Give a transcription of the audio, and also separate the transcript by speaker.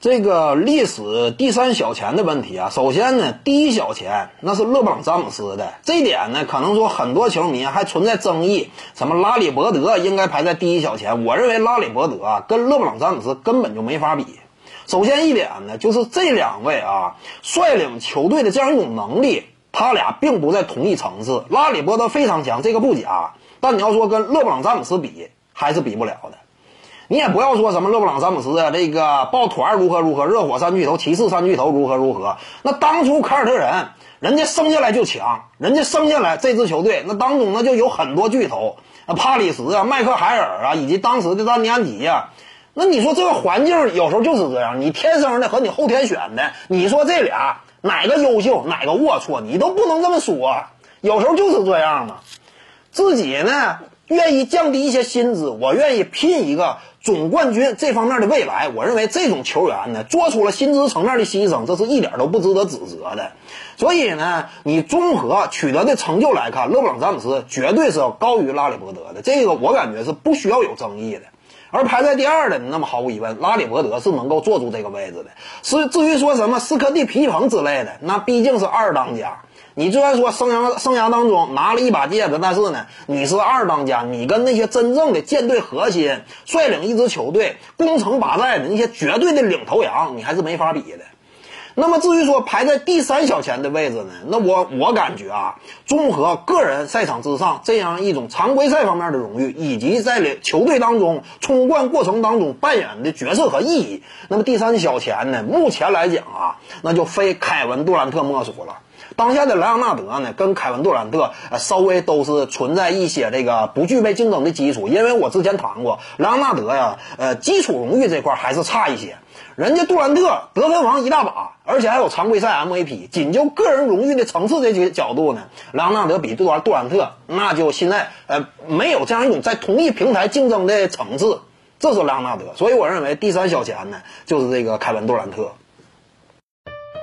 Speaker 1: 这个历史第三小钱的问题啊，首先呢，第一小钱那是勒布朗詹姆斯的，这一点呢，可能说很多球迷还存在争议，什么拉里伯德应该排在第一小钱，我认为拉里伯德啊跟勒布朗詹姆斯根本就没法比。首先一点呢，就是这两位啊率领球队的这样一种能力，他俩并不在同一层次。拉里伯德非常强，这个不假，但你要说跟勒布朗詹姆斯比，还是比不了的。你也不要说什么勒布朗詹姆斯啊，这个抱团如何如何，热火三巨头、骑士三巨头如何如何。那当初凯尔特人，人家生下来就强，人家生下来这支球队那当中呢就有很多巨头，啊，帕里什啊、麦克海尔啊，以及当时的丹尼安吉呀。那你说这个环境有时候就是这样，你天生的和你后天选的，你说这俩哪个优秀，哪个龌龊，你都不能这么说。有时候就是这样嘛，自己呢愿意降低一些薪资，我愿意拼一个。总冠军这方面的未来，我认为这种球员呢，做出了薪资层面的牺牲，这是一点都不值得指责的。所以呢，你综合取得的成就来看，勒布朗詹姆斯绝对是要高于拉里伯德的，这个我感觉是不需要有争议的。而排在第二的，那么毫无疑问，拉里伯德是能够坐住这个位置的。是至于说什么斯科蒂皮蓬之类的，那毕竟是二当家。你虽然说生涯生涯当中拿了一把戒指，但是呢，你是二当家，你跟那些真正的舰队核心、率领一支球队攻城拔寨的那些绝对的领头羊，你还是没法比的。那么至于说排在第三小前的位置呢，那我我感觉啊，综合个人赛场之上这样一种常规赛方面的荣誉，以及在球队当中冲冠过程当中扮演的角色和意义，那么第三小前呢，目前来讲啊，那就非凯文杜兰特莫属了。当下的莱昂纳德呢，跟凯文杜兰特呃稍微都是存在一些这个不具备竞争的基础，因为我之前谈过，莱昂纳德呀，呃，基础荣誉这块还是差一些。人家杜兰特得分王一大把，而且还有常规赛 MVP。仅就个人荣誉的层次这些角度呢，莱昂纳德比杜兰杜兰特那就现在呃没有这样一种在同一平台竞争的层次。这是莱昂纳德，所以我认为第三小前呢就是这个凯文杜兰特。